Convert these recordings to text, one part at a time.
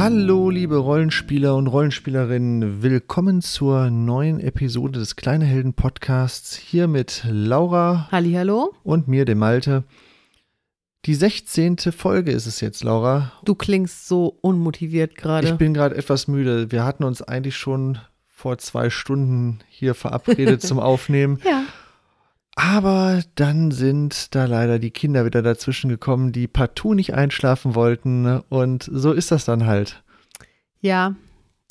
Hallo, liebe Rollenspieler und Rollenspielerinnen. Willkommen zur neuen Episode des Kleine Helden Podcasts. Hier mit Laura. Hallo. Und mir, dem Malte. Die 16. Folge ist es jetzt, Laura. Du klingst so unmotiviert gerade. Ich bin gerade etwas müde. Wir hatten uns eigentlich schon vor zwei Stunden hier verabredet zum Aufnehmen. Ja. Aber dann sind da leider die Kinder wieder dazwischen gekommen, die partout nicht einschlafen wollten. Und so ist das dann halt. Ja.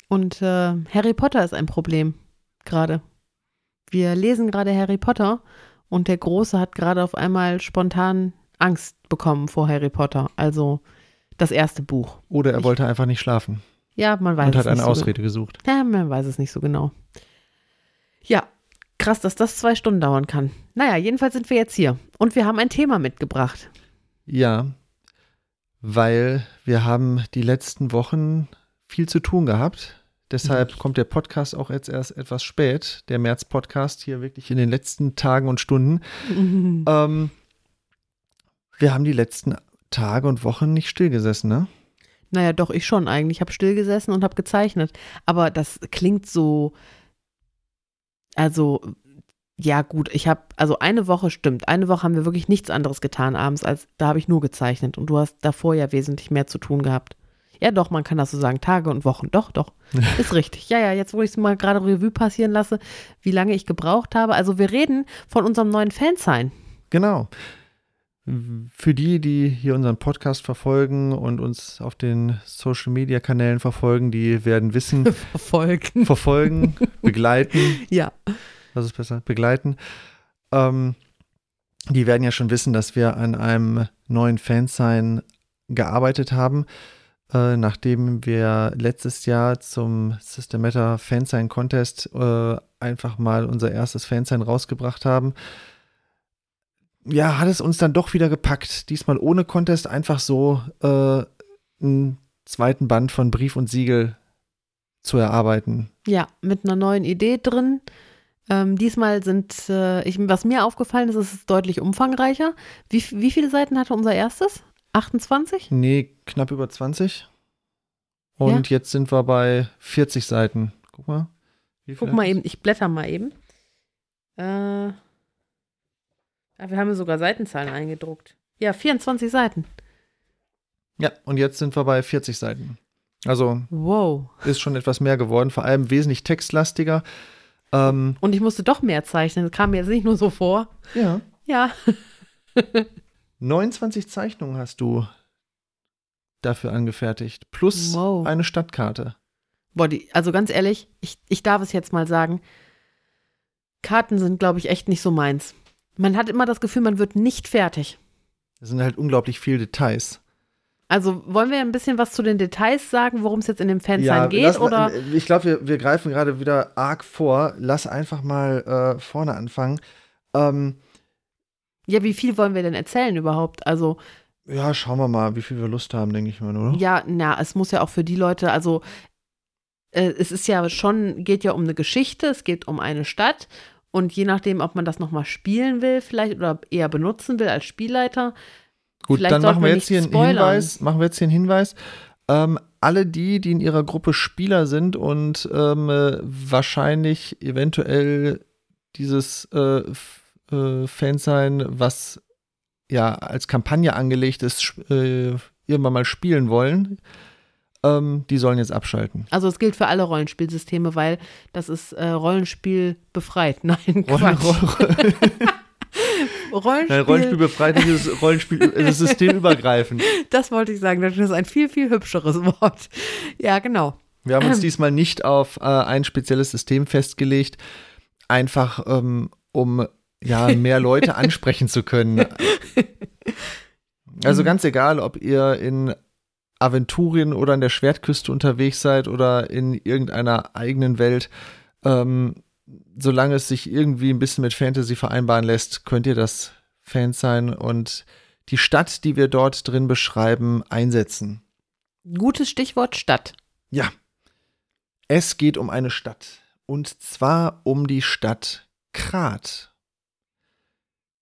Und äh, Harry Potter ist ein Problem gerade. Wir lesen gerade Harry Potter und der Große hat gerade auf einmal spontan Angst bekommen vor Harry Potter. Also das erste Buch. Oder er Ich- wollte einfach nicht schlafen Ja, man weiß und es hat eine nicht so Ausrede gesucht. Genau. Ja, man weiß es nicht so genau. Ja, krass, dass das zwei Stunden dauern kann. Naja, jedenfalls sind wir jetzt hier. Und wir haben ein Thema mitgebracht. Ja, weil wir haben die letzten Wochen viel zu tun gehabt. Deshalb kommt der Podcast auch jetzt erst etwas spät, der März-Podcast hier wirklich in den letzten Tagen und Stunden. Ähm, wir haben die letzten Tage und Wochen nicht stillgesessen, ne? Naja, doch, ich schon eigentlich. Ich habe still gesessen und habe gezeichnet. Aber das klingt so. Also, ja, gut, ich habe, also eine Woche stimmt. Eine Woche haben wir wirklich nichts anderes getan abends, als da habe ich nur gezeichnet. Und du hast davor ja wesentlich mehr zu tun gehabt. Ja, doch, man kann das so sagen. Tage und Wochen. Doch, doch. Ist richtig. Ja, ja, jetzt, wo ich es mal gerade Revue passieren lasse, wie lange ich gebraucht habe. Also, wir reden von unserem neuen Fansign. Genau. Für die, die hier unseren Podcast verfolgen und uns auf den Social Media Kanälen verfolgen, die werden wissen, Verfolgen. verfolgen, begleiten, Ja. was ist besser, begleiten. Ähm, die werden ja schon wissen, dass wir an einem neuen Fansign gearbeitet haben, äh, nachdem wir letztes Jahr zum System Matter Fansign Contest äh, einfach mal unser erstes Fansign rausgebracht haben. Ja, hat es uns dann doch wieder gepackt. Diesmal ohne Contest, einfach so äh, einen zweiten Band von Brief und Siegel zu erarbeiten. Ja, mit einer neuen Idee drin. Ähm, diesmal sind, äh, ich, was mir aufgefallen ist, es ist deutlich umfangreicher. Wie, wie viele Seiten hatte unser erstes? 28? Nee, knapp über 20. Und jetzt sind wir bei 40 Seiten. Guck mal. Wie viel Guck mal eben, ich blätter mal eben. Äh, ah, wir haben ja sogar Seitenzahlen eingedruckt. Ja, 24 Seiten. Ja, und jetzt sind wir bei 40 Seiten. Also Wow. ist schon etwas mehr geworden, vor allem wesentlich textlastiger. Ähm, Und ich musste doch mehr zeichnen. Das kam mir jetzt nicht nur so vor. ja. Ja. 29 Zeichnungen hast du dafür angefertigt. Plus Wow. eine Stadtkarte. Boah, die, also ganz ehrlich, ich, ich darf es jetzt mal sagen. Karten sind, glaube ich, echt nicht so meins. Man hat immer das Gefühl, man wird nicht fertig. Das sind halt unglaublich viele Details. Also wollen wir ein bisschen was zu den Details sagen, worum es jetzt in dem Fansign geht? lass- oder? ich glaube, wir, wir greifen gerade wieder arg vor. Lass einfach mal äh, vorne anfangen. Ähm, Ja, wie viel wollen wir denn erzählen überhaupt? Also, ja, schauen wir mal, wie viel wir Lust haben, denke ich mal, oder? ja, na, es muss ja auch für die Leute, also äh, es ist ja schon, geht ja um eine Geschichte, es geht um eine Stadt und je nachdem, ob man das nochmal spielen will, vielleicht oder eher benutzen will als Spielleiter. Gut, Vielleicht dann machen wir jetzt hier einen. Hinweis. Machen wir jetzt hier einen Hinweis. Ähm, alle die, die in ihrer Gruppe Spieler sind und ähm, äh, wahrscheinlich eventuell dieses äh, äh, Fansign, was ja als Kampagne angelegt ist, äh, irgendwann mal spielen wollen, ähm, die sollen jetzt abschalten. Also es gilt für alle Rollenspielsysteme, weil das ist äh, Rollenspiel befreit. Nein, Quatsch. Roll- Rollenspiel, Nein, Rollenspiel befreit, nicht das Rollenspiel, ist systemübergreifend. das wollte ich sagen, das ist ein viel, viel hübscheres Wort. Ja, genau. Wir haben uns diesmal nicht auf äh, ein spezielles System festgelegt, einfach ähm, um ja mehr Leute ansprechen zu können. Also ganz egal, ob ihr in Aventurien oder an der Schwertküste unterwegs seid oder in irgendeiner eigenen Welt, ähm, solange es sich irgendwie ein bisschen mit Fantasy vereinbaren lässt, könnt ihr das Fan sein und die Stadt, die wir dort drin beschreiben, einsetzen. Gutes Stichwort Stadt. Ja. Es geht um eine Stadt. Und zwar um die Stadt Krat.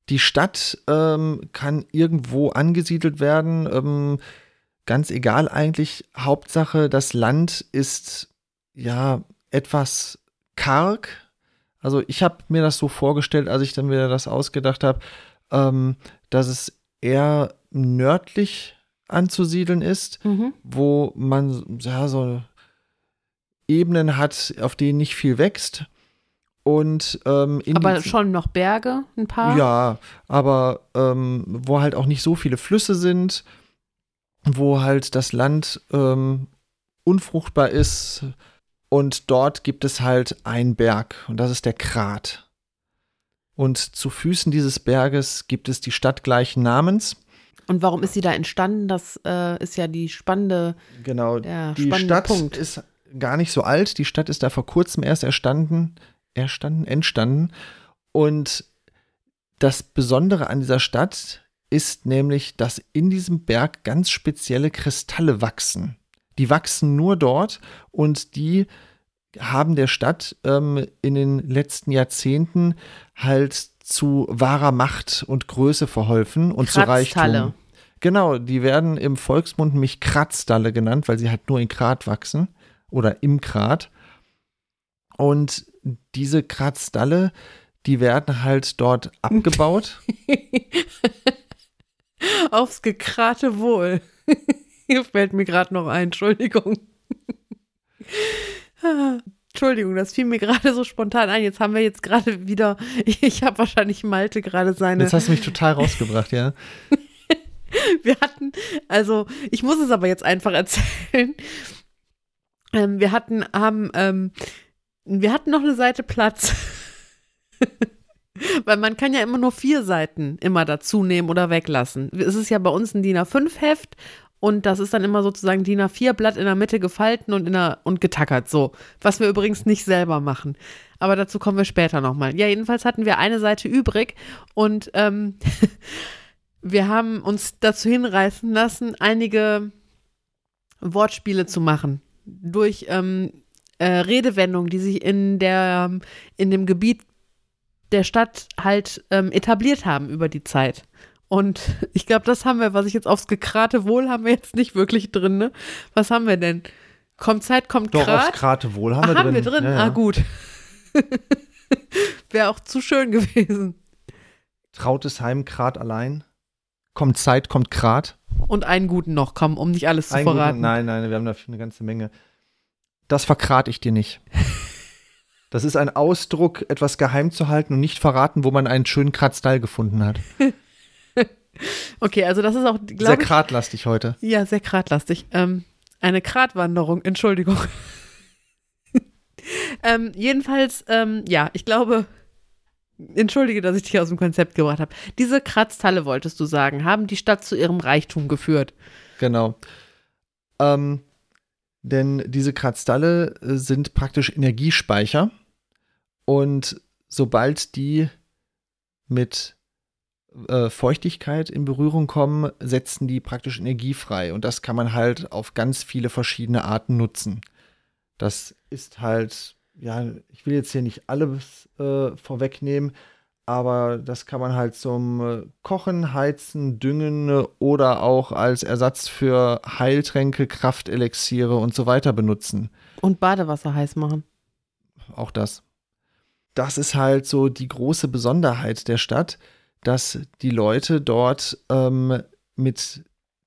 Die Stadt ähm, kann irgendwo angesiedelt werden. Ähm, ganz egal eigentlich. Hauptsache, das Land ist ja etwas karg. Also ich habe mir das so vorgestellt, als ich dann wieder das ausgedacht habe, ähm, dass es eher nördlich anzusiedeln ist, Mhm. wo man ja, so Ebenen hat, auf denen nicht viel wächst. Und ähm, Aber schon noch Berge, ein paar. ja, aber ähm, wo halt auch nicht so viele Flüsse sind, wo halt das Land ähm, unfruchtbar ist und dort gibt es halt einen Berg und das ist der Krat. Und zu Füßen dieses Berges gibt es die Stadt gleichen Namens. Und warum ist sie da entstanden? Das äh, ist ja die spannende, Genau, der die spannende Stadt Punkt. ist gar nicht so alt. Die Stadt ist da vor kurzem erst erstanden, erstanden, entstanden. Und das Besondere an dieser Stadt ist nämlich, dass in diesem Berg ganz spezielle Kristalle wachsen. Die wachsen nur dort und die haben der Stadt ähm, in den letzten Jahrzehnten halt zu wahrer Macht und Größe verholfen und zu. Reichtum. Genau, die werden im Volksmund nämlich Kratzdalle genannt, weil sie halt nur in Grat wachsen oder im Grat. Und diese Kratzdalle, die werden halt dort abgebaut. Aufs gekrate Wohl. Hier fällt mir gerade noch ein, Entschuldigung. Entschuldigung, das fiel mir gerade so spontan ein. Jetzt haben wir jetzt gerade wieder, ich habe wahrscheinlich Malte gerade seine. Jetzt hast du mich total rausgebracht, ja. Wir hatten, also ich muss es aber jetzt einfach erzählen. Ähm, wir hatten, haben, ähm, wir hatten noch eine Seite Platz. Weil man kann ja immer nur vier Seiten immer dazu nehmen oder weglassen. Es ist ja bei uns ein DIN A5-Heft und das ist dann immer sozusagen DIN A4-Blatt in der Mitte gefalten und, in der, und getackert. So. Was wir übrigens nicht selber machen. Aber dazu kommen wir später nochmal. Ja, jedenfalls hatten wir eine Seite übrig und ähm, wir haben uns dazu hinreißen lassen, einige Wortspiele zu machen. Durch ähm, äh, Redewendungen, die sich in, der, in dem Gebiet der Stadt halt ähm, etabliert haben über die Zeit. Und ich glaube, das haben wir, was ich jetzt aufs gekrate Wohl haben wir jetzt nicht wirklich drin, ne? Was haben wir denn? Kommt Zeit, kommt Doch, Grat? aufs Krate wohl haben Ach, wir drin. haben wir drin? Ja, ja. Ah, gut. Wäre auch zu schön gewesen. Trautes Heim, Grat allein. Kommt Zeit, kommt Grat. Und einen guten noch, komm, um nicht alles zu Ein guter- verraten. nein, nein, wir haben dafür eine ganze Menge. Das verkrat ich dir nicht. Das ist ein Ausdruck, etwas geheim zu halten und nicht verraten, wo man einen schönen Kratzteil gefunden hat. Okay, also das ist auch, Sehr kratlastig heute. ja, sehr gradlastig. Ähm, eine Gratwanderung, Entschuldigung. ähm, jedenfalls, ähm, ja, ich glaube, entschuldige, dass ich dich aus dem Konzept gebracht habe. Diese Kratztalle, wolltest du sagen, haben die Stadt zu ihrem Reichtum geführt. Genau. Ähm, denn diese Kratzdalle äh, sind praktisch Energiespeicher. Und sobald die mit äh, Feuchtigkeit in Berührung kommen, setzen die praktisch Energie frei. Und das kann man halt auf ganz viele verschiedene Arten nutzen. Das ist halt, ja, ich will jetzt hier nicht alles äh, vorwegnehmen, aber das kann man halt zum äh, Kochen, Heizen, Düngen äh, oder auch als Ersatz für Heiltränke, Kraftelixiere und so weiter benutzen. Und Badewasser heiß machen. Auch das. Das ist halt so die große Besonderheit der Stadt, dass die Leute dort ähm, mit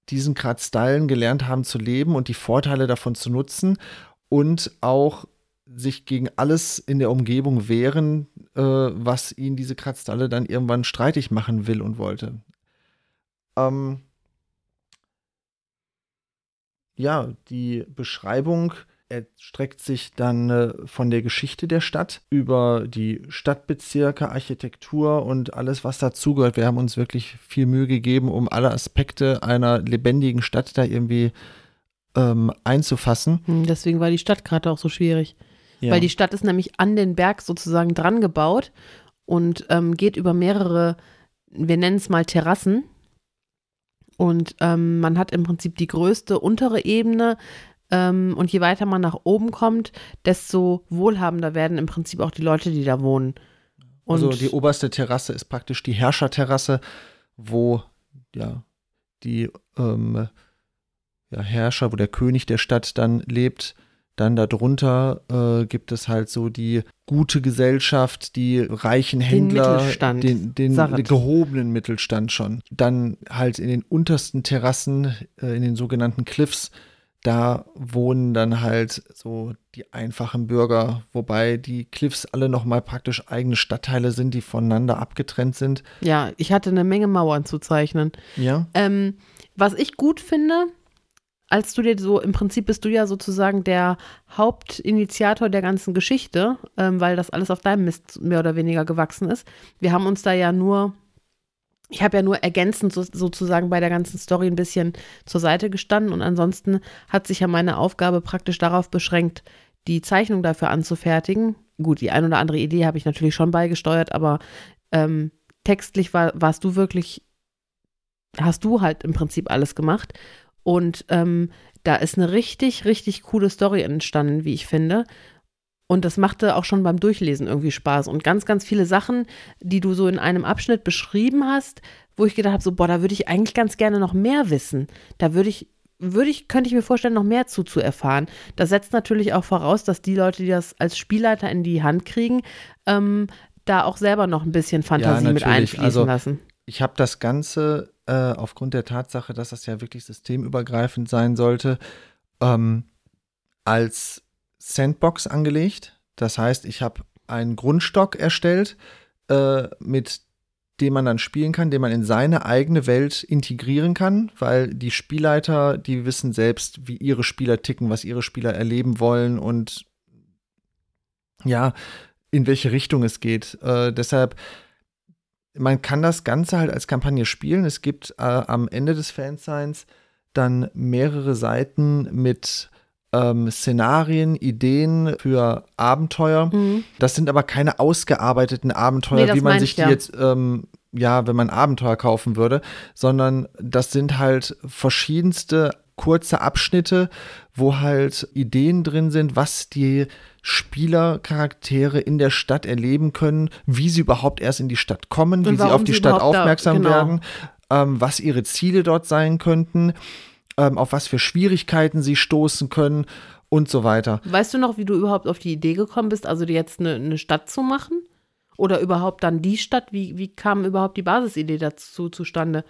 diesen Kratzstallen gelernt haben zu leben und die Vorteile davon zu nutzen und auch sich gegen alles in der Umgebung wehren, äh, was ihnen diese Kratzdalle dann irgendwann streitig machen will und wollte. Ähm, ja, die Beschreibung erstreckt sich dann äh, von der Geschichte der Stadt über die Stadtbezirke, Architektur und alles, was dazugehört. Wir haben uns wirklich viel Mühe gegeben, um alle Aspekte einer lebendigen Stadt da irgendwie ähm, einzufassen. Hm, Deswegen war die Stadt gerade auch so schwierig. Ja. Weil die Stadt ist nämlich an den Berg sozusagen dran gebaut und ähm, geht über mehrere, wir nennen es mal Terrassen. Und ähm, man hat im Prinzip die größte untere Ebene. Ähm, und je weiter man nach oben kommt, desto wohlhabender werden im Prinzip auch die Leute, die da wohnen. Und also die oberste Terrasse ist praktisch die Herrscherterrasse, wo ja die ähm, ja, Herrscher, wo der König der Stadt dann lebt. Dann darunter äh, gibt es halt so die gute Gesellschaft, die reichen Händler, Mittelstand, den, den Sarat. gehobenen Mittelstand schon. Dann halt in den untersten Terrassen, äh, in den sogenannten Cliffs, da wohnen dann halt so die einfachen Bürger, wobei die Cliffs alle nochmal praktisch eigene Stadtteile sind, die voneinander abgetrennt sind. Ja, ich hatte eine Menge Mauern zu zeichnen. Ja. Ähm, was ich gut finde, als du dir so, im Prinzip bist du ja sozusagen der Hauptinitiator der ganzen Geschichte, ähm, weil das alles auf deinem Mist mehr oder weniger gewachsen ist. Wir haben uns da ja nur, ich habe ja nur ergänzend so, sozusagen bei der ganzen Story ein bisschen zur Seite gestanden und ansonsten hat sich ja meine Aufgabe praktisch darauf beschränkt, die Zeichnung dafür anzufertigen. Gut, die ein oder andere Idee habe ich natürlich schon beigesteuert, aber ähm, textlich war, warst du wirklich, hast du halt im Prinzip alles gemacht. Und ähm, da ist eine richtig, richtig coole Story entstanden, wie ich finde. Und das machte auch schon beim Durchlesen irgendwie Spaß. Und ganz, ganz viele Sachen, die du so in einem Abschnitt beschrieben hast, wo ich gedacht habe, so, boah, da würde ich eigentlich ganz gerne noch mehr wissen. Da würde ich, würde ich, könnte ich mir vorstellen, noch mehr zu, zu erfahren. Das setzt natürlich auch voraus, dass die Leute, die das als Spielleiter in die Hand kriegen, ähm, da auch selber noch ein bisschen Fantasie mit natürlich. einfließen Also, lassen. Ich habe das Ganze äh, aufgrund der Tatsache, dass das ja wirklich systemübergreifend sein sollte, ähm, als Sandbox angelegt. Das heißt, ich habe einen Grundstock erstellt, äh, mit dem man dann spielen kann, den man in seine eigene Welt integrieren kann, weil die Spielleiter, die wissen selbst, wie ihre Spieler ticken, was ihre Spieler erleben wollen und ja, in welche Richtung es geht. Äh, deshalb man kann das Ganze halt als Kampagne spielen. Es gibt äh, am Ende des Fansigns dann mehrere Seiten mit ähm, Szenarien, Ideen für Abenteuer. Mhm. Das sind aber keine ausgearbeiteten Abenteuer, Nee, wie man sich ich die ja. jetzt, ähm, ja, wenn man Abenteuer kaufen würde, sondern das sind halt verschiedenste kurze Abschnitte, wo halt Ideen drin sind, was die Spielercharaktere in der Stadt erleben können, wie sie überhaupt erst in die Stadt kommen, Und wie sie auf die sie Stadt da- aufmerksam genau. werden, ähm, was ihre Ziele dort sein könnten, ähm, auf was für Schwierigkeiten sie stoßen können und so weiter. Weißt du noch, wie du überhaupt auf die Idee gekommen bist, also jetzt eine, eine Stadt zu machen? Oder überhaupt dann die Stadt? Wie, wie kam überhaupt die Basisidee dazu zustande?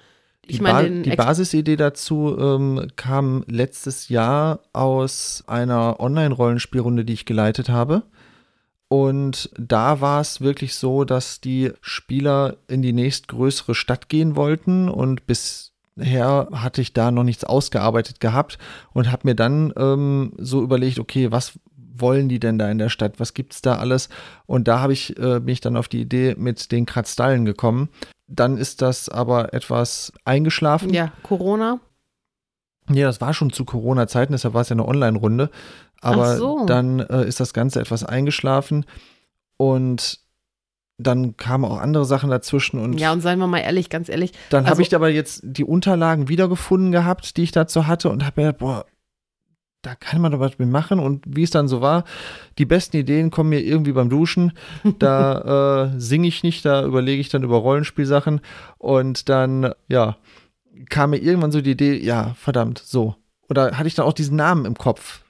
Ich die, meine, ba die Basisidee dazu ähm, kam letztes Jahr aus einer Online-Rollenspielrunde, die ich geleitet habe. Und da war es wirklich so, dass die Spieler in die nächstgrößere Stadt gehen wollten und bisher hatte ich da noch nichts ausgearbeitet gehabt und habe mir dann ähm, so überlegt, okay, was wollen die denn da in der Stadt? Was gibt's da alles? Und da habe ich äh, bin ich dann auf die Idee mit den Kratzstallen gekommen. Dann ist das aber etwas eingeschlafen. ja, Corona. Ja, das war schon zu Corona-Zeiten, deshalb war es ja eine Online-Runde. Aber so. dann äh, ist das Ganze etwas eingeschlafen und dann kamen auch andere Sachen dazwischen und Ja, und seien wir mal ehrlich, ganz ehrlich, dann also- habe ich aber jetzt die Unterlagen wiedergefunden gehabt, die ich dazu hatte und habe mir gedacht, boah, da kann man doch was mit machen und wie es dann so war, die besten Ideen kommen mir irgendwie beim Duschen, da äh, singe ich nicht, da überlege ich dann über Rollenspielsachen und dann, ja, kam mir irgendwann so die Idee, ja, verdammt, so. Oder hatte ich dann auch diesen Namen im Kopf?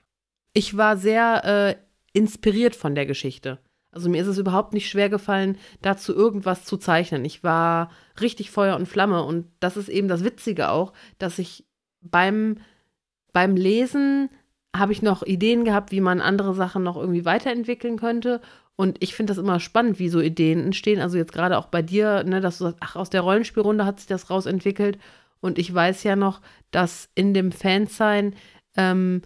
ich war sehr äh, inspiriert von der Geschichte. Also mir ist es überhaupt nicht schwer gefallen, dazu irgendwas zu zeichnen. Ich war richtig Feuer und Flamme und das ist eben das Witzige auch, dass ich beim, beim Lesen habe ich noch Ideen gehabt, wie man andere Sachen noch irgendwie weiterentwickeln könnte. Und ich finde das immer spannend, wie so Ideen entstehen. Also jetzt gerade auch bei dir, ne, dass du sagst, ach, aus der Rollenspielrunde hat sich das rausentwickelt. Und ich weiß ja noch, dass in dem Fansign ähm,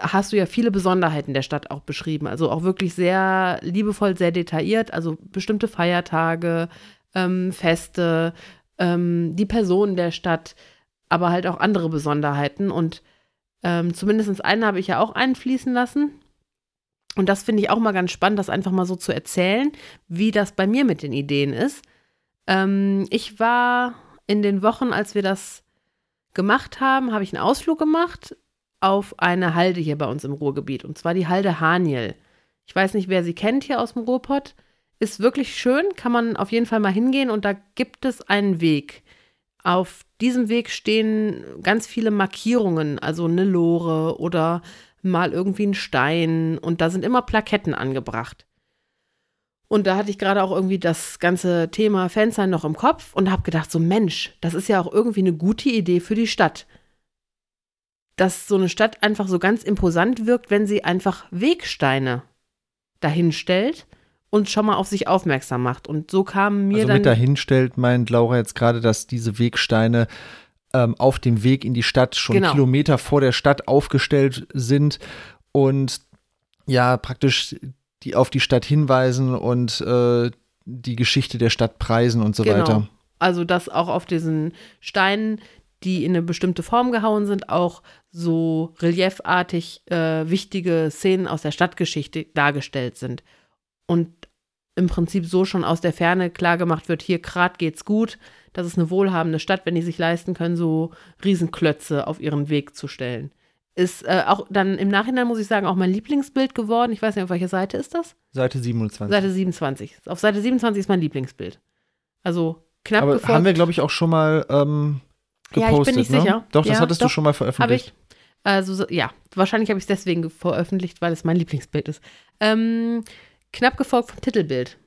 hast du ja viele Besonderheiten der Stadt auch beschrieben. Also auch wirklich sehr liebevoll, sehr detailliert. Also bestimmte Feiertage, ähm, Feste, ähm, die Personen der Stadt, aber halt auch andere Besonderheiten. Und ähm, zumindest eine habe ich ja auch einfließen lassen. Und das finde ich auch mal ganz spannend, das einfach mal so zu erzählen, wie das bei mir mit den Ideen ist. Ähm, ich war in den Wochen, als wir das gemacht haben, habe ich einen Ausflug gemacht auf eine Halde hier bei uns im Ruhrgebiet. Und zwar die Halde Haniel. Ich weiß nicht, wer sie kennt hier aus dem Ruhrpott. Ist wirklich schön, kann man auf jeden Fall mal hingehen und da gibt es einen Weg auf diesem Weg stehen ganz viele Markierungen, also eine Lore oder mal irgendwie ein Stein und da sind immer Plaketten angebracht. Und da hatte ich gerade auch irgendwie das ganze Thema Fansein noch im Kopf und habe gedacht, so Mensch, das ist ja auch irgendwie eine gute Idee für die Stadt. Dass so eine Stadt einfach so ganz imposant wirkt, wenn sie einfach Wegsteine dahinstellt und schon mal auf sich aufmerksam macht. Und so kam mir also dann. mit dahinstellt, meint Laura jetzt gerade, dass diese Wegsteine ähm, auf dem Weg in die Stadt schon Genau. Kilometer vor der Stadt aufgestellt sind und ja, praktisch die auf die Stadt hinweisen und äh, die Geschichte der Stadt preisen und so Genau. weiter. Also, dass auch auf diesen Steinen, die in eine bestimmte Form gehauen sind, auch so reliefartig äh, wichtige Szenen aus der Stadtgeschichte dargestellt sind. Und im Prinzip so schon aus der Ferne klargemacht wird, hier Grad geht's gut, das ist eine wohlhabende Stadt, wenn die sich leisten können, so Riesenklötze auf ihren Weg zu stellen. Ist äh, auch dann im Nachhinein, muss ich sagen, auch mein Lieblingsbild geworden. Ich weiß nicht, auf welcher Seite ist das? Seite 27. Seite 27. Auf Seite 27 ist mein Lieblingsbild. Also knapp Aber gefolgt. haben wir, glaube ich, auch schon mal ähm, Ja, gepostet. ich bin nicht ne? sicher. Doch, das Ja, hattest du doch. schon mal Habe veröffentlicht. ich. Also so- ja, wahrscheinlich habe ich es deswegen ge- veröffentlicht, weil es mein Lieblingsbild ist. Ähm, knapp gefolgt vom Titelbild.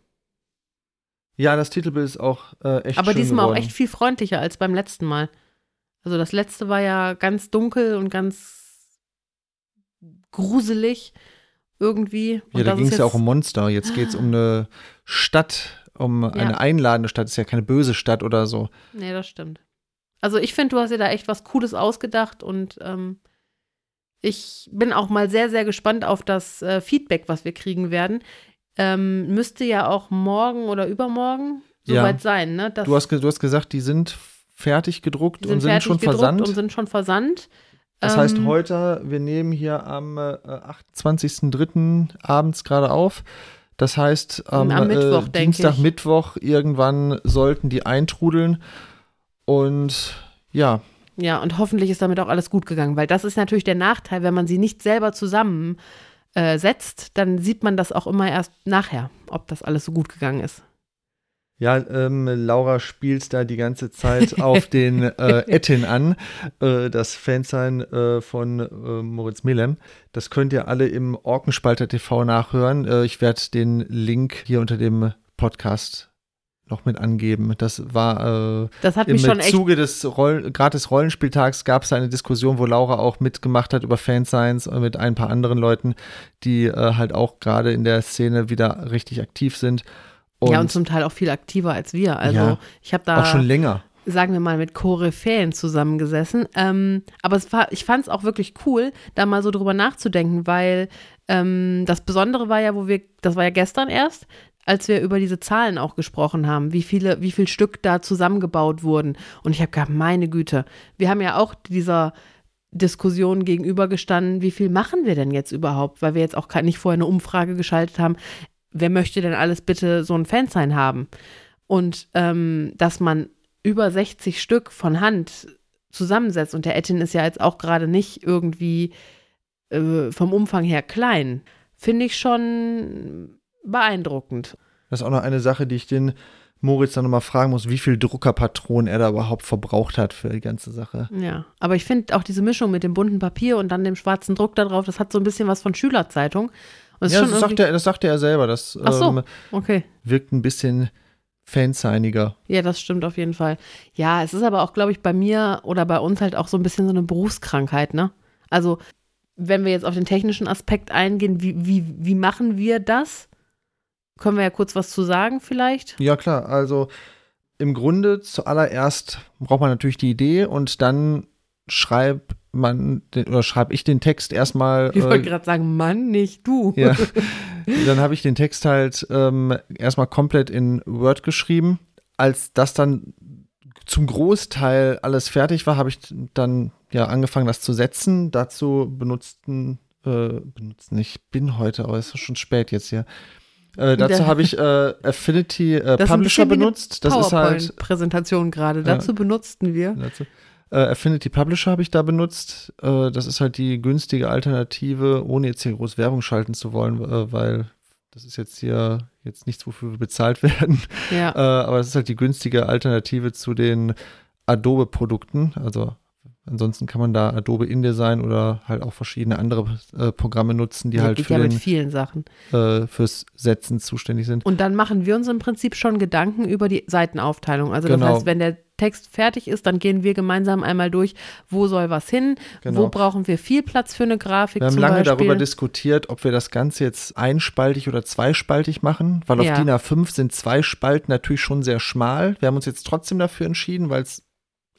Ja, das Titelbild ist auch äh, echt Aber schön diesmal geworden. auch echt viel freundlicher als beim letzten Mal. Also das letzte war ja ganz dunkel und ganz gruselig irgendwie. Und Ja, da ging es ja auch um Monster. Jetzt geht es um eine Stadt, um eine einladende Stadt. Ist ja keine böse Stadt oder so. Nee, das stimmt. Also ich finde, du hast dir da echt was Cooles ausgedacht und ähm, ich bin auch mal sehr, sehr gespannt auf das äh, Feedback, was wir kriegen werden. Ähm, müsste ja auch morgen oder übermorgen Ja. soweit sein, ne? Das, Du hast, du hast gesagt, die sind fertig gedruckt die und sind schon versandt. Und sind schon versandt. das heißt, Ähm, heute, wir nehmen hier am äh, 28.03. abends gerade auf. Das heißt, am, Am Mittwoch, äh, Dienstag, ich. Mittwoch irgendwann sollten die eintrudeln. Und ja, Ja, und hoffentlich ist damit auch alles gut gegangen, weil das ist natürlich der Nachteil, wenn man sie nicht selber zusammen äh, setzt, dann sieht man das auch immer erst nachher, ob das alles so gut gegangen ist. Ja, ähm, Laura spielt da die ganze Zeit auf den äh, Ettin an, äh, das Fansein äh, von äh, Moritz Milem. Das könnt ihr alle im Orkenspalter TV nachhören. Äh, ich werde den Link hier unter dem Podcast noch mit angeben. Das war äh, Das hat im mich schon echt Zuge des Roll gratis Rollenspieltags gab es eine Diskussion, wo Laura auch mitgemacht hat über Fansigns und mit ein paar anderen Leuten, die äh, halt auch gerade in der Szene wieder richtig aktiv sind. Und, ja, und zum Teil auch viel aktiver als wir. Also Ja, ich habe da, auch schon länger. sagen wir mal, mit Koryphäen zusammengesessen. Ähm, aber war, ich fand es auch wirklich cool, da mal so drüber nachzudenken, weil ähm, das Besondere war ja, wo wir, das war ja gestern erst, als wir über diese Zahlen auch gesprochen haben, wie viele, wie viel Stück da zusammengebaut wurden. Und ich habe gedacht, meine Güte, wir haben ja auch dieser Diskussion gegenübergestanden, wie viel machen wir denn jetzt überhaupt, weil wir jetzt auch nicht vorher eine Umfrage geschaltet haben, wer möchte denn alles bitte so ein Fansign haben? Und ähm, dass man über 60 Stück von Hand zusammensetzt und der Ettin ist ja jetzt auch gerade nicht irgendwie äh, vom Umfang her klein, finde ich schon beeindruckend. Das ist auch noch eine Sache, die ich den Moritz dann nochmal fragen muss, wie viel Druckerpatronen er da überhaupt verbraucht hat für die ganze Sache. Ja, aber ich finde auch diese Mischung mit dem bunten Papier und dann dem schwarzen Druck da drauf, das hat so ein bisschen was von Schülerzeitung. Ist Ja, das, sagt irgendwie- er, das sagte er selber. Das Ach so. ähm, okay. wirkt ein bisschen fansigniger. Ja, das stimmt auf jeden Fall. Ja, es ist aber auch, glaube ich, bei mir oder bei uns halt auch so ein bisschen so eine Berufskrankheit, ne? Also, wenn wir jetzt auf den technischen Aspekt eingehen, wie, wie, wie machen wir das? Können wir ja kurz was zu sagen, vielleicht? Ja, klar. Also im Grunde zuallererst braucht man natürlich die Idee und dann schreibt man den, oder schreibe ich den Text erstmal. Ich wollte Äh, gerade sagen, Mann, nicht du. ja. dann habe ich den Text halt ähm, erstmal komplett in Word geschrieben. Als das dann zum Großteil alles fertig war, habe ich dann ja angefangen, das zu setzen. Dazu benutzten, äh, benutzen, ich bin heute, aber es ist schon spät jetzt hier. Äh, dazu habe ich äh, Affinity äh, Das ist ein Publisher benutzt. Das ist halt PowerPoint-Präsentation gerade. Dazu benutzten wir. dazu. Äh, Affinity Publisher habe ich da benutzt. Äh, das ist halt die günstige Alternative, ohne jetzt hier groß Werbung schalten zu wollen, äh, weil das ist jetzt hier jetzt nichts, wofür wir bezahlt werden. Ja. Äh, aber es ist halt die günstige Alternative zu den Adobe-Produkten. Also ansonsten kann man da Adobe InDesign oder halt auch verschiedene andere äh, Programme nutzen, die Ja, halt für ja den, vielen Sachen. äh, fürs Setzen zuständig sind. Und dann machen wir uns im Prinzip schon Gedanken über die Seitenaufteilung. Also Genau. das heißt, wenn der Text fertig ist, dann gehen wir gemeinsam einmal durch, wo soll was hin, Genau. wo brauchen wir viel Platz für eine Grafik Wir haben lange Beispiel. darüber diskutiert, ob wir das Ganze jetzt einspaltig oder zweispaltig machen, weil auf Ja. DIN A5 sind zwei Spalten natürlich schon sehr schmal. Wir haben uns jetzt trotzdem dafür entschieden, weil es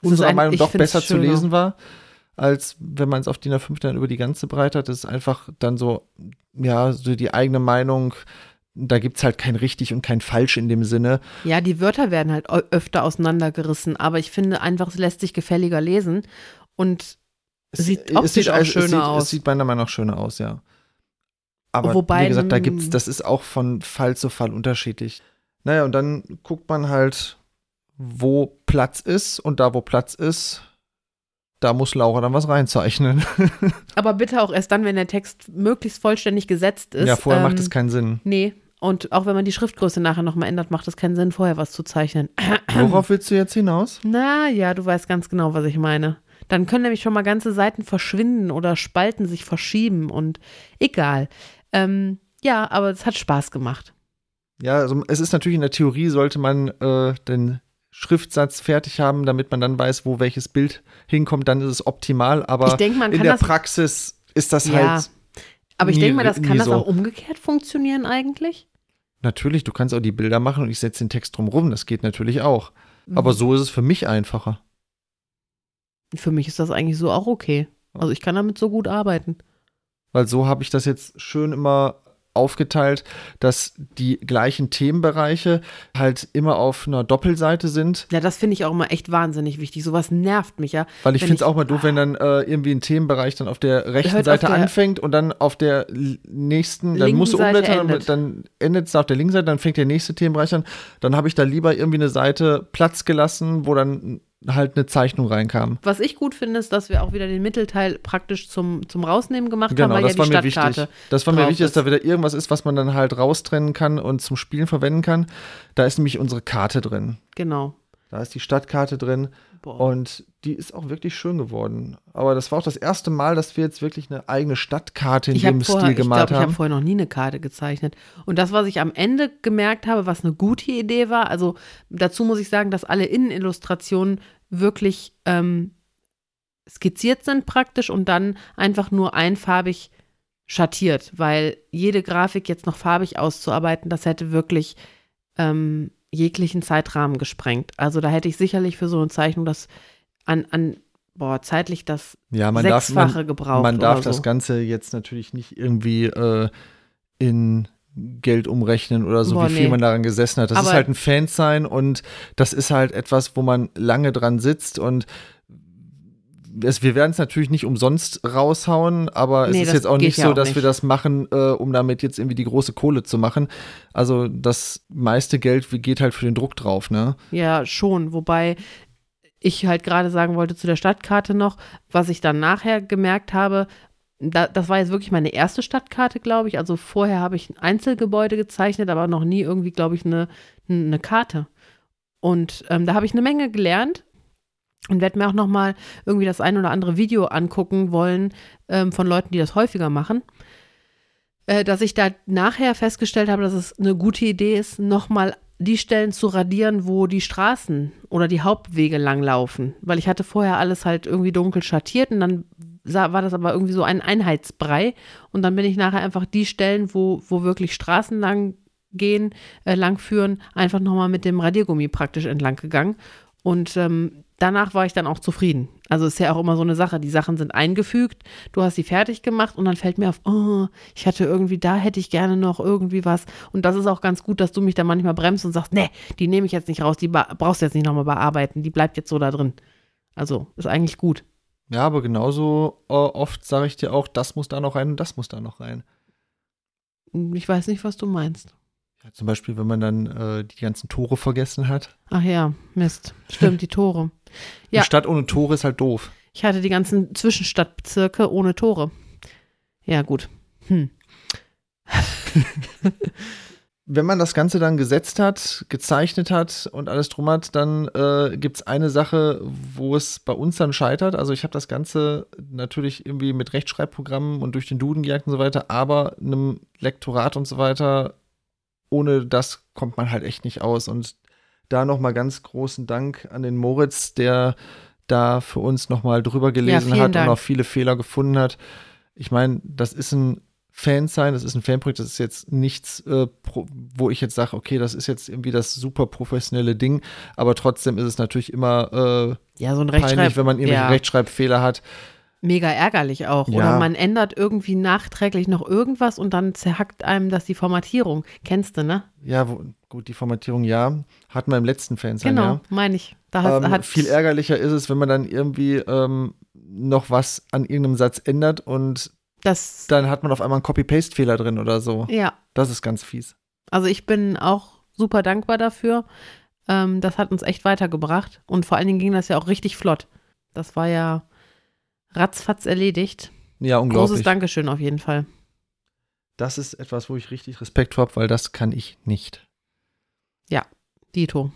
Es ist unserer ein- Meinung doch besser zu lesen war, als wenn man es auf DIN A5 dann über die ganze Breite hat. Das ist einfach dann so, ja, so die eigene Meinung. Da gibt es halt kein richtig und kein falsch in dem Sinne. Ja, die Wörter werden halt öfter auseinandergerissen, aber ich finde einfach, es lässt sich gefälliger lesen und Es Sieht auch es schöner sieht, aus. Es sieht meiner Meinung nach schöner aus, ja. Aber Wobei, wie gesagt, da gibt's, das ist auch von Fall zu Fall unterschiedlich. Naja, und dann guckt man halt, wo Platz ist und da, wo Platz ist, da muss Laura dann was reinzeichnen. aber bitte auch erst dann, wenn der Text möglichst vollständig gesetzt ist. ja, vorher macht ähm, es keinen Sinn. Nee, und auch wenn man die Schriftgröße nachher nochmal ändert, macht es keinen Sinn, vorher was zu zeichnen. Worauf willst du jetzt hinaus? Na ja, du weißt ganz genau, was ich meine. Dann können nämlich schon mal ganze Seiten verschwinden oder Spalten sich verschieben und egal. Ähm, ja, aber es hat Spaß gemacht. Ja, also es ist natürlich in der Theorie, sollte man äh, den Schriftsatz fertig haben, damit man dann weiß, wo welches Bild hinkommt, dann ist es optimal. Aber man in der. Praxis ist das Ja, halt aber ich denke mal, das kann das so. auch umgekehrt funktionieren eigentlich. Natürlich, du kannst auch die Bilder machen und ich setze den Text drumrum. Das geht natürlich auch. Mhm. Aber so ist es für mich einfacher. Für mich ist das eigentlich so auch okay. Also ich kann damit so gut arbeiten. Weil so habe ich das jetzt schön immer aufgeteilt, dass die gleichen Themenbereiche halt immer auf einer Doppelseite sind. Ja, das finde ich auch immer echt wahnsinnig wichtig. Sowas nervt mich ja. Weil ich finde es auch mal doof, wenn dann äh, irgendwie ein Themenbereich dann auf der rechten Seite der anfängt und dann auf der nächsten, dann musst du umblättern, endet. dann endet es auf der linken Seite, dann fängt der nächste Themenbereich an. Dann habe ich da lieber irgendwie eine Seite Platz gelassen, wo dann halt eine Zeichnung reinkam. Was ich gut finde, ist, dass wir auch wieder den Mittelteil praktisch zum, zum Rausnehmen gemacht haben, Genau, weil das ja war die mir Stadtkarte. wichtig. Das war mir wichtig, dass ist. da wieder irgendwas ist, was man dann halt raustrennen kann und zum Spielen verwenden kann. Da ist nämlich unsere Karte drin. Genau. Da ist die Stadtkarte drin Boah. und die ist auch wirklich schön geworden. Aber das war auch das erste Mal, dass wir jetzt wirklich eine eigene Stadtkarte in ich dem vorher, Stil ich glaube, gemalt ich habe haben. vorher noch nie eine Karte gezeichnet. Und das, was ich am Ende gemerkt habe, was eine gute Idee war, also dazu muss ich sagen, dass alle Innenillustrationen wirklich ähm, skizziert sind praktisch und dann einfach nur einfarbig schattiert, weil jede Grafik jetzt noch farbig auszuarbeiten, das hätte wirklich ähm, jeglichen Zeitrahmen gesprengt. Also da hätte ich sicherlich für so eine Zeichnung das an, an boah, zeitlich das Ja, man darf, Sechsfache man, gebraucht. man darf das so. Ganze jetzt natürlich nicht irgendwie äh, in Geld umrechnen oder so, Boah, wie viel nee. man daran gesessen hat. Das ist Aber- halt ein Fan sein und das ist halt etwas, wo man lange dran sitzt und es, wir werden es natürlich nicht umsonst raushauen, aber es Nee, ist das jetzt auch nicht ja so, dass wir nicht. das machen, äh, um damit jetzt irgendwie die große Kohle zu machen. Also das meiste Geld geht halt für den Druck drauf, ne? Ja, schon. Wobei ich halt gerade sagen wollte zu der Stadtkarte noch, was ich dann nachher gemerkt habe, da, das war jetzt wirklich meine erste Stadtkarte, glaube ich. Also vorher habe ich ein Einzelgebäude gezeichnet, aber noch nie irgendwie, glaube ich, eine, eine Karte. Und ähm, da habe ich eine Menge gelernt und werde mir auch noch mal irgendwie das ein oder andere Video angucken wollen ähm, von Leuten, die das häufiger machen. Äh, dass ich da nachher festgestellt habe, dass es eine gute Idee ist, nochmal die Stellen zu radieren, wo die Straßen oder die Hauptwege langlaufen. Weil ich hatte vorher alles halt irgendwie dunkel schattiert und dann sah, war das aber irgendwie so ein Einheitsbrei. Und dann bin ich nachher einfach die Stellen, wo, wo wirklich Straßen lang gehen, äh, lang führen, einfach nochmal mit dem Radiergummi praktisch entlang gegangen. Und ähm, danach war ich dann auch zufrieden. Also ist ja auch immer so eine Sache. Die Sachen sind eingefügt, du hast sie fertig gemacht und dann fällt mir auf, oh, ich hatte irgendwie, da hätte ich gerne noch irgendwie was. Und das ist auch ganz gut, dass du mich da manchmal bremst und sagst, nee, die nehme ich jetzt nicht raus, die brauchst du jetzt nicht nochmal bearbeiten, die bleibt jetzt so da drin. Also ist eigentlich gut. Ja, aber genauso äh, oft sage ich dir auch, das muss da noch rein und das muss da noch rein. Ich weiß nicht, was du meinst. Ja, zum Beispiel, wenn man dann äh, die ganzen Tore vergessen hat. Ach ja, Mist. Stimmt, die Tore. Ja. Eine Stadt ohne Tore ist halt doof. Ich hatte die ganzen Zwischenstadtbezirke ohne Tore. Ja, gut. Hm. wenn man das Ganze dann gesetzt hat, gezeichnet hat und alles drum hat, dann äh, gibt es eine Sache, wo es bei uns dann scheitert. Also ich habe das Ganze natürlich irgendwie mit Rechtschreibprogrammen und durch den Duden gejagt und so weiter, aber einem Lektorat und so weiter, ohne das kommt man halt echt nicht aus. Und da nochmal ganz großen Dank an den Moritz, der da für uns nochmal drüber gelesen Ja, hat vielen und Dank. auch viele Fehler gefunden hat. Ich meine, das ist ein Fan sein, das ist ein Fanprojekt, das ist jetzt nichts, äh, pro, wo ich jetzt sage, okay, das ist jetzt irgendwie das super professionelle Ding, aber trotzdem ist es natürlich immer Ja, so ein äh, peinlich, wenn man irgendwelche ja, Rechtschreibfehler hat. Mega ärgerlich auch. Ja. Oder man ändert irgendwie nachträglich noch irgendwas und dann zerhackt einem das die Formatierung. Kennst du, ne? Ja, wo, gut, die Formatierung ja, hatten wir im letzten Fan sein, Genau, ja. meine ich. Da hat, Ähm, hat viel ärgerlicher ist es, wenn man dann irgendwie ähm, noch was an irgendeinem Satz ändert und das. dann hat man auf einmal einen Copy-Paste-Fehler drin oder so. Ja, Das ist ganz fies. also ich bin auch super dankbar dafür. Ähm, das hat uns echt weitergebracht. Und vor allen Dingen ging das ja auch richtig flott. Das war ja ratzfatz erledigt. Ja, Großes unglaublich. Dankeschön auf jeden Fall. Das ist etwas, wo ich richtig Respekt vor habe, weil das kann ich nicht. Dito.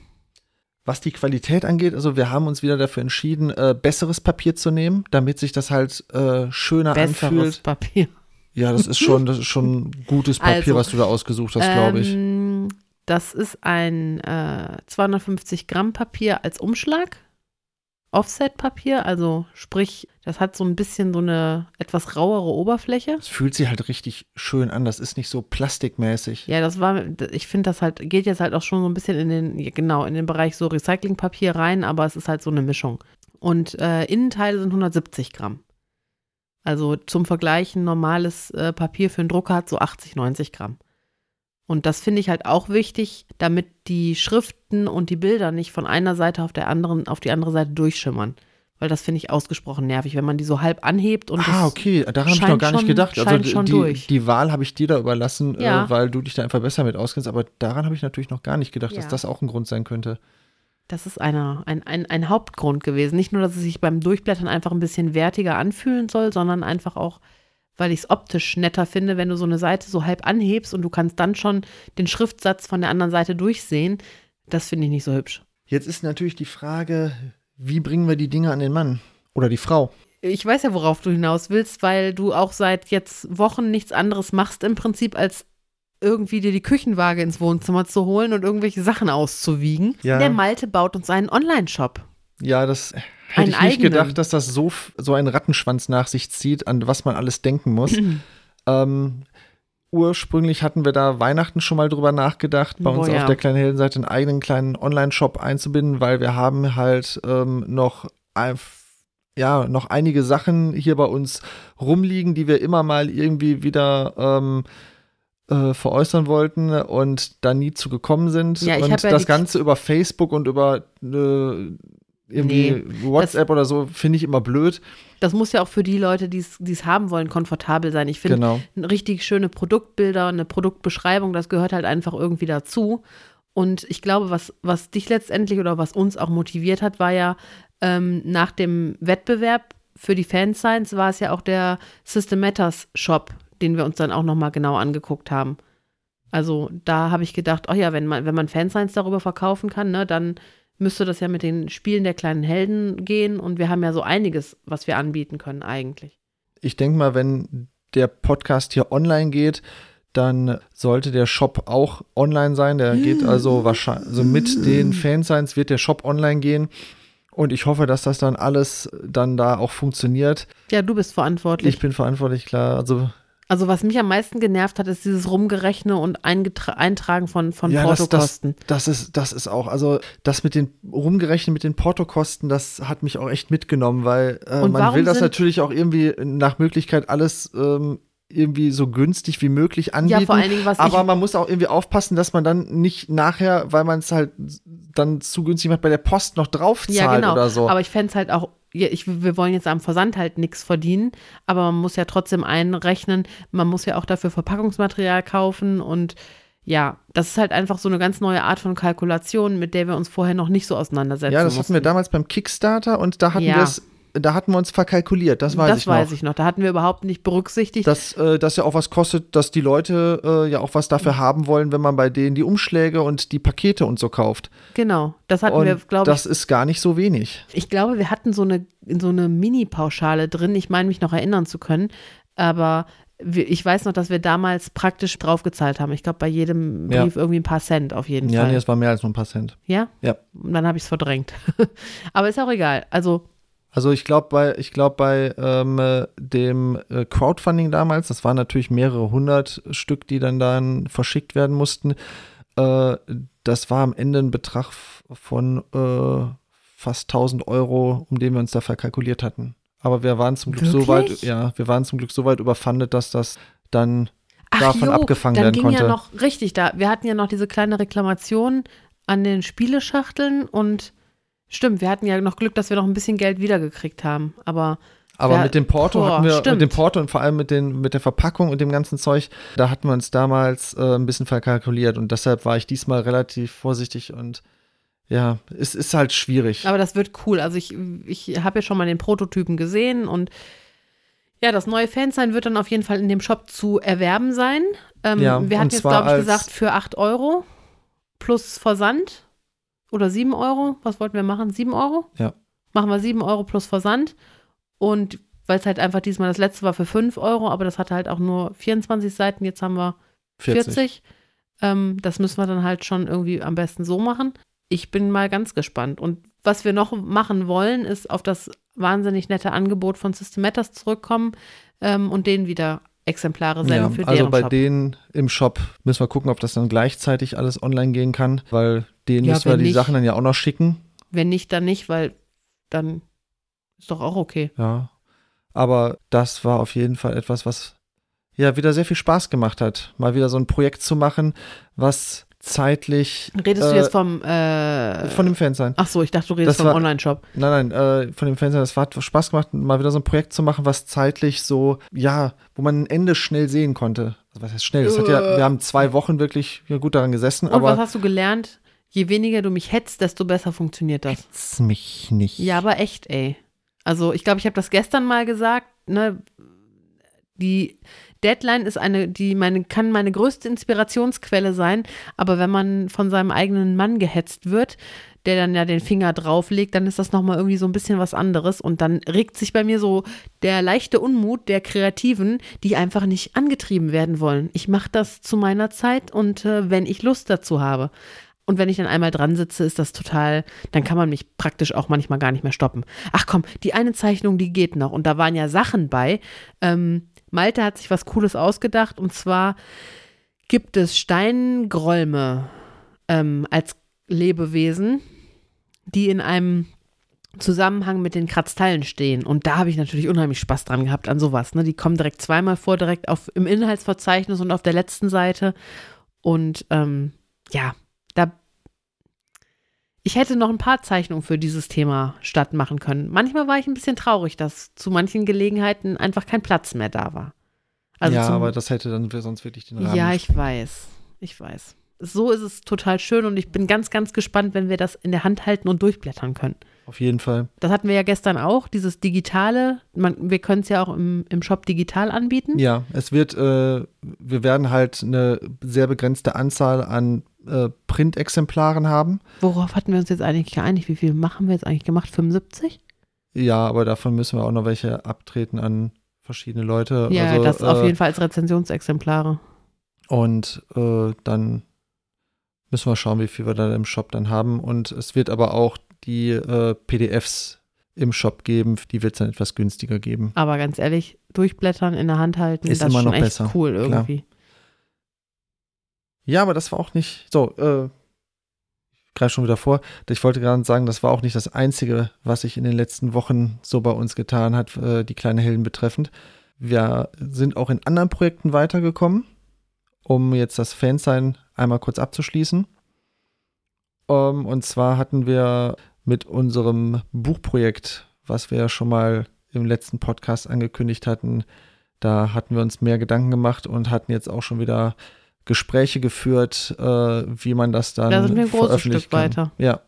Was die Qualität angeht, also wir haben uns wieder dafür entschieden, äh, besseres Papier zu nehmen, damit sich das halt äh, schöner Besseres anfühlt. Papier. Ja, das ist schon, das ist schon gutes Papier, Also, was du da ausgesucht hast, glaube ich. Ähm, das ist ein äh, 250 Gramm Papier als Umschlag. Offset-Papier, also sprich, das hat so ein bisschen so eine etwas rauere Oberfläche. Es fühlt sich halt richtig schön an. Das ist nicht so plastikmäßig. Ja, das war, ich finde, das halt, geht jetzt halt auch schon so ein bisschen in den, genau, in den Bereich so Recyclingpapier rein, aber es ist halt so eine Mischung. Und äh, Innenteile sind 170 Gramm. Also zum Vergleich, ein normales äh, Papier für einen Drucker hat so 80, 90 Gramm. Und das finde ich halt auch wichtig, damit die Schriften und die Bilder nicht von einer Seite auf der anderen, auf die andere Seite durchschimmern. Weil das finde ich ausgesprochen nervig, wenn man die so halb anhebt und ah, okay, daran habe ich noch gar nicht schon- gedacht. Also die, durch. die Wahl habe ich dir da überlassen, Ja. äh, weil du dich da einfach besser mit auskennst. Aber daran habe ich natürlich noch gar nicht gedacht, dass Ja. das auch ein Grund sein könnte. Das ist einer, ein, ein, ein Hauptgrund gewesen. Nicht nur, dass es sich beim Durchblättern einfach ein bisschen wertiger anfühlen soll, sondern einfach auch, weil ich es optisch netter finde, wenn du so eine Seite so halb anhebst und du kannst dann schon den Schriftsatz von der anderen Seite durchsehen. Das finde ich nicht so hübsch. Jetzt ist natürlich die Frage, wie bringen wir die Dinge an den Mann oder die Frau? Ich weiß ja, worauf du hinaus willst, weil du auch seit jetzt Wochen nichts anderes machst im Prinzip, als irgendwie dir die Küchenwaage ins Wohnzimmer zu holen und irgendwelche Sachen auszuwiegen. Ja. Der Malte baut uns einen Online-Shop. Ja, das hätte ich nicht eigenen. gedacht, dass das so, so einen Rattenschwanz nach sich zieht, an was man alles denken muss. ähm, ursprünglich hatten wir da Weihnachten schon mal drüber nachgedacht, bei uns ja. auf der kleinen Heldenseite einen eigenen kleinen Online-Shop einzubinden, weil wir haben halt ähm, noch ein, ja, noch einige Sachen hier bei uns rumliegen, die wir immer mal irgendwie wieder ähm, äh, veräußern wollten und da nie zu gekommen sind. Ja, und ja das Ganze über Facebook und über äh, irgendwie WhatsApp oder so finde ich immer blöd. Das muss ja auch für die Leute, die es haben wollen, komfortabel sein. Ich finde, Genau. richtig schöne Produktbilder, eine Produktbeschreibung, das gehört halt einfach irgendwie dazu. Und ich glaube, was, was dich letztendlich oder was uns auch motiviert hat, war ja ähm, nach dem Wettbewerb für die Fanscience war es ja auch der System Matters Shop, den wir uns dann auch nochmal genau angeguckt haben. Also da habe ich gedacht, oh ja, wenn man, wenn man Fanscience darüber verkaufen kann, ne, dann müsste das ja mit den Spielen der kleinen Helden gehen. Und wir haben ja so einiges, was wir anbieten können eigentlich. Ich denke mal, wenn der Podcast hier online geht, dann sollte der Shop auch online sein. Der geht also wahrscheinlich, also mit den Fansigns wird der Shop online gehen. Und ich hoffe, dass das dann alles dann da auch funktioniert. Ja, du bist verantwortlich. Ich bin verantwortlich, klar. Also Also was mich am meisten genervt hat, ist dieses Rumgerechne und Eingetra Eintragen von, von ja, das, das, Portokosten. das ist, das ist auch, also das mit den rumgerechnet mit den Portokosten, das hat mich auch echt mitgenommen, weil äh, man will das natürlich auch irgendwie nach Möglichkeit alles ähm, irgendwie so günstig wie möglich anbieten. Ja, vor allen Dingen, was aber man muss auch irgendwie aufpassen, dass man dann nicht nachher, weil man es halt dann zu günstig macht, bei der Post noch draufzahlt ja genau, oder so. aber ich fände es halt auch, ja, ich, wir wollen jetzt am Versand halt nichts verdienen, aber man muss ja trotzdem einrechnen, man muss ja auch dafür Verpackungsmaterial kaufen und ja, das ist halt einfach so eine ganz neue Art von Kalkulation, mit der wir uns vorher noch nicht so auseinandersetzen ja, das mussten. hatten wir damals beim Kickstarter und da hatten Ja. wir es da hatten wir uns verkalkuliert, das weiß das ich noch. weiß ich noch. Da hatten wir überhaupt nicht berücksichtigt. Dass äh, das ja auch was kostet, dass die Leute äh, ja auch was dafür haben wollen, wenn man bei denen die Umschläge und die Pakete und so kauft. genau, das hatten und wir, glaube ich. das ist gar nicht so wenig. Ich glaube, wir hatten so eine, so eine Mini-Pauschale drin. Ich meine, mich noch erinnern zu können. Aber ich weiß noch, dass wir damals praktisch draufgezahlt haben. Ich glaube, bei jedem Ja. Brief irgendwie ein paar Cent auf jeden Ja, Fall. nee, das war mehr als nur ein paar Cent. ja? Ja. Und dann habe ich es verdrängt. Aber ist auch egal. Also, Also ich glaube bei, ich glaube bei ähm, äh, dem äh, Crowdfunding damals, das waren natürlich mehrere hundert Stück, die dann dann verschickt werden mussten. Äh, das war am Ende ein Betrag von äh, fast 1000 Euro, um den wir uns da verkalkuliert hatten. Aber wir waren zum Glück so weit, Wirklich? ja, wir waren zum Glück so weit überfandet, dass das dann ach davon jo, abgefangen dann werden ging konnte. ja noch, richtig, da, wir hatten ja noch diese kleine Reklamation an den Spieleschachteln und stimmt, wir hatten ja noch Glück, dass wir noch ein bisschen Geld wiedergekriegt haben. Aber Aber Ja, mit dem Porto boah, hatten wir, stimmt. mit dem Porto und vor allem mit, den, mit der Verpackung und dem ganzen Zeug, da hatten wir uns damals äh, ein bisschen verkalkuliert und deshalb war ich diesmal relativ vorsichtig und ja, es ist halt schwierig. Aber das wird cool. Also ich, ich habe ja schon mal den Prototypen gesehen und ja, das neue Fansign wird dann auf jeden Fall in dem Shop zu erwerben sein. Ähm, Ja, wir hatten jetzt, glaube ich, gesagt, für 8 Euro plus Versand oder 7 Euro. Was wollten wir machen? 7 Euro? Ja. Machen wir 7 Euro plus Versand. Und weil es halt einfach diesmal das letzte war für 5 Euro, aber das hatte halt auch nur 24 Seiten. Jetzt haben wir 40. Ähm, das müssen wir dann halt schon irgendwie am besten so machen. Ich bin mal ganz gespannt. Und was wir noch machen wollen, ist auf das wahnsinnig nette Angebot von Systematters zurückkommen ähm, und denen wieder Exemplare Ja, senden für also bei Shop. denen im Shop müssen wir gucken, ob das dann gleichzeitig alles online gehen kann, weil denen Ja, müssen wir die nicht- Sachen dann ja auch noch schicken. Wenn nicht, dann nicht, weil dann ist doch auch okay. Ja. Aber das war auf jeden Fall etwas, was ja wieder sehr viel Spaß gemacht hat, mal wieder so ein Projekt zu machen, was zeitlich Redest du Äh, jetzt vom äh, von dem Fan sein. Ach so, ich dachte, du redest Das vom Online-Shop. Nein, nein, äh, von dem Fernseher, das hat Spaß gemacht, mal wieder so ein Projekt zu machen, was zeitlich so, ja, wo man ein Ende schnell sehen konnte. Also was heißt schnell? Das hat ja, wir haben zwei Wochen wirklich ja, gut daran gesessen, Und was aber hast du gelernt? Je weniger du mich hetzt, desto besser funktioniert das. hetz mich nicht. Ja, aber echt, ey. Also ich glaube, ich habe das gestern mal gesagt, ne? Die Deadline ist eine, die meine, kann meine größte Inspirationsquelle sein, aber wenn man von seinem eigenen Mann gehetzt wird, der dann ja den Finger drauflegt, dann ist das nochmal irgendwie so ein bisschen was anderes und dann regt sich bei mir so der leichte Unmut der Kreativen, die einfach nicht angetrieben werden wollen. Ich mache das zu meiner Zeit und äh, wenn ich Lust dazu habe. Und wenn ich dann einmal dran sitze, ist das total, dann kann man mich praktisch auch manchmal gar nicht mehr stoppen. Ach komm, die eine Zeichnung, die geht noch. Und da waren ja Sachen bei. Ähm, Malte hat sich was Cooles ausgedacht. Und zwar gibt es Steingräume ähm, als Lebewesen, die in einem Zusammenhang mit den Kratzteilen stehen. Und da habe ich natürlich unheimlich Spaß dran gehabt an sowas. Ne? Die kommen direkt zweimal vor, direkt auf, im Inhaltsverzeichnis und auf der letzten Seite. Und ähm, ja. Ich hätte noch ein paar Zeichnungen für dieses Thema statt machen können. Manchmal war ich ein bisschen traurig, dass zu manchen Gelegenheiten einfach kein Platz mehr da war. Also ja, aber das hätte dann sonst wirklich den Rahmen. ja, ich weiß. Ich weiß. So ist es total schön und ich bin ganz, ganz gespannt, wenn wir das in der Hand halten und durchblättern können. Auf jeden Fall. Das hatten wir ja gestern auch, dieses Digitale. Man, wir können es ja auch im, im Shop digital anbieten. Ja, es wird, äh, wir werden halt eine sehr begrenzte Anzahl an äh, Printexemplaren haben. Worauf hatten wir uns jetzt eigentlich geeinigt? Wie viel machen wir jetzt eigentlich gemacht? 75? Ja, aber davon müssen wir auch noch welche abtreten an verschiedene Leute. Ja, also, das auf äh, jeden Fall als Rezensionsexemplare. Und äh, dann müssen wir schauen, wie viel wir da im Shop dann haben. Und es wird aber auch die äh, PDFs im Shop geben, die wird es dann etwas günstiger geben. Aber ganz ehrlich, durchblättern, in der Hand halten, Ist das immer ist schon noch echt besser, cool klar. Ja, aber das war auch nicht so. Äh, ich greife schon wieder vor. Ich wollte gerade sagen, das war auch nicht das Einzige, was sich in den letzten Wochen so bei uns getan hat, äh, die kleine Helden betreffend. Wir sind auch in anderen Projekten weitergekommen, um jetzt das Fansein einmal kurz abzuschließen. Ähm, und zwar hatten wir mit unserem Buchprojekt, was wir ja schon mal im letzten Podcast angekündigt hatten, da hatten wir uns mehr Gedanken gemacht und hatten jetzt auch schon wieder Gespräche geführt, äh, wie man das dann Da sind wir ein großes Stück kann. weiter. Ja.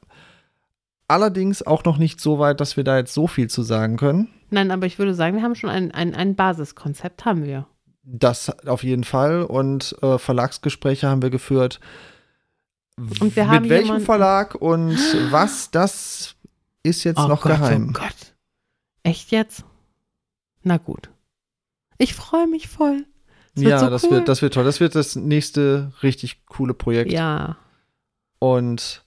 allerdings auch noch nicht so weit, dass wir da jetzt so viel zu sagen können. Nein, aber ich würde sagen, wir haben schon ein, ein, ein Basiskonzept, haben wir. Das auf jeden Fall. Und äh, Verlagsgespräche haben wir geführt. Und wir Mit haben welchem jemanden- Verlag und was, das ist jetzt Oh noch Gott, geheim. Oh Gott. Echt jetzt? Na gut. Ich freue mich voll. Wird ja, so das, cool. wird, das wird toll. Das wird das nächste richtig coole Projekt. Ja. Und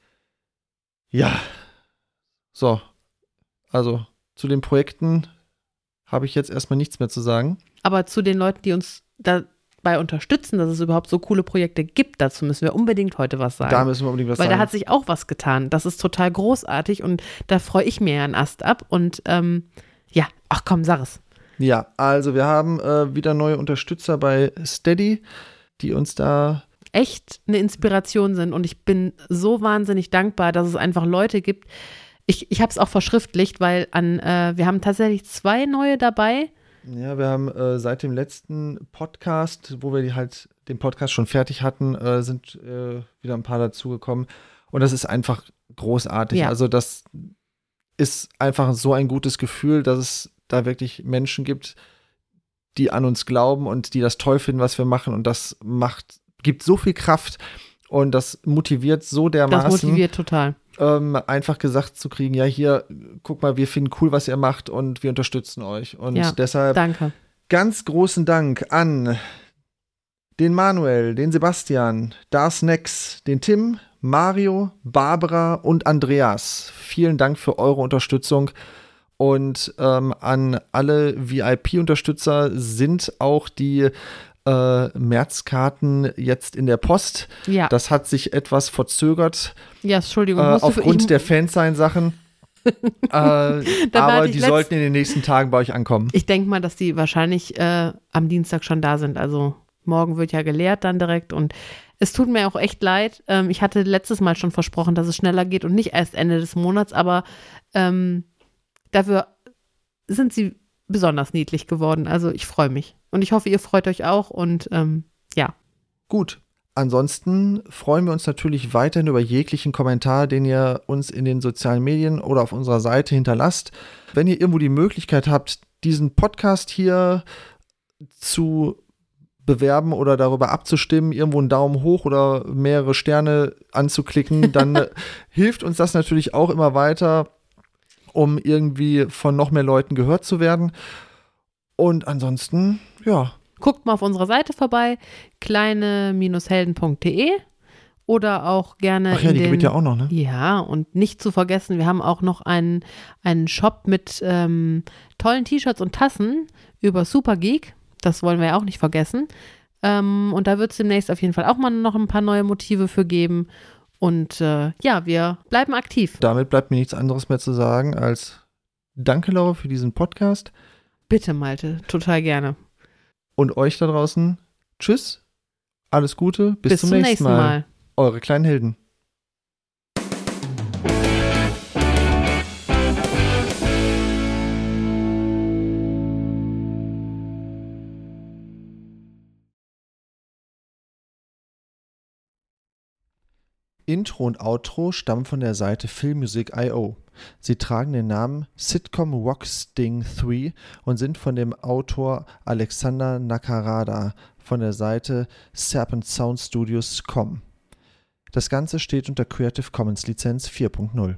ja, so. Also zu den Projekten habe ich jetzt erstmal nichts mehr zu sagen. Aber zu den Leuten, die uns dabei unterstützen, dass es überhaupt so coole Projekte gibt, dazu müssen wir unbedingt heute was sagen. Da müssen wir unbedingt was Weil da sagen. hat sich auch was getan. Das ist total großartig und da freue ich mir ja einen Ast ab. Und ähm, ja, ach komm, sag es. Ja, also wir haben äh, wieder neue Unterstützer bei Steady, die uns da echt eine Inspiration sind und ich bin so wahnsinnig dankbar, dass es einfach Leute gibt. Ich, ich habe es auch verschriftlicht, weil an, äh, wir haben tatsächlich zwei neue dabei. Ja, wir haben äh, seit dem letzten Podcast, wo wir die halt den Podcast schon fertig hatten, äh, sind äh, wieder ein paar dazugekommen. Und das ist einfach großartig. Ja. Also das ist einfach so ein gutes Gefühl, dass es da wirklich Menschen gibt, die an uns glauben und die das toll finden, was wir machen. Und das macht, gibt so viel Kraft und das motiviert so Das dermaßen motiviert total. ähm, einfach gesagt zu kriegen, ja, hier, guck mal, wir finden cool, was ihr macht und wir unterstützen euch. Und Ja, deshalb Danke. ganz großen Dank an den Manuel, den Sebastian, Dars Nex, den Tim, Mario, Barbara und Andreas. Vielen Dank für eure Unterstützung. Und ähm, an alle VIP-Unterstützer sind auch die äh, Märzkarten jetzt in der Post. Ja, Das hat sich etwas verzögert ja Entschuldigung. äh, aufgrund der Fansign-Sachen. äh, aber die sollten in den nächsten Tagen bei euch ankommen. Ich denke mal, dass die wahrscheinlich äh, am Dienstag schon da sind. Also morgen wird ja gelehrt dann direkt und es tut mir auch echt leid. Ähm, ich hatte letztes Mal schon versprochen, dass es schneller geht und nicht erst Ende des Monats, aber ähm, dafür sind sie besonders niedlich geworden. Also ich freue mich und ich hoffe, ihr freut euch auch und ähm, ja, Gut. Ansonsten freuen wir uns natürlich weiterhin über jeglichen Kommentar, den ihr uns in den sozialen Medien oder auf unserer Seite hinterlasst. Wenn ihr irgendwo die Möglichkeit habt, diesen Podcast hier zu bewerben oder darüber abzustimmen, irgendwo einen Daumen hoch oder mehrere Sterne anzuklicken, dann hilft uns das natürlich auch immer weiter, um irgendwie von noch mehr Leuten gehört zu werden. Und ansonsten, ja, guckt mal auf unserer Seite vorbei, kleine-helden.de oder auch gerne ach ja, die den, gibt ja auch noch, ne? Ja, und nicht zu vergessen, wir haben auch noch einen, einen Shop mit ähm, tollen T-Shirts und Tassen über Supergeek. Das wollen wir ja auch nicht vergessen. Ähm, und da wird es demnächst auf jeden Fall auch mal noch ein paar neue Motive für geben. Und äh, ja, wir bleiben aktiv. Damit bleibt mir nichts anderes mehr zu sagen als Danke, Laura, für diesen Podcast Bitte, Malte, total gerne. und euch da draußen. Tschüss, alles Gute, bis, zum, nächsten, Mal. Eure kleinen Helden. Intro und Outro stammen von der Seite Filmmusic.io. Sie tragen den Namen Sitcom Rock Sting 3 und sind von dem Autor Alexander Nakarada von der Seite serpentsoundstudios.com. Das Ganze steht unter Creative Commons Lizenz 4.0.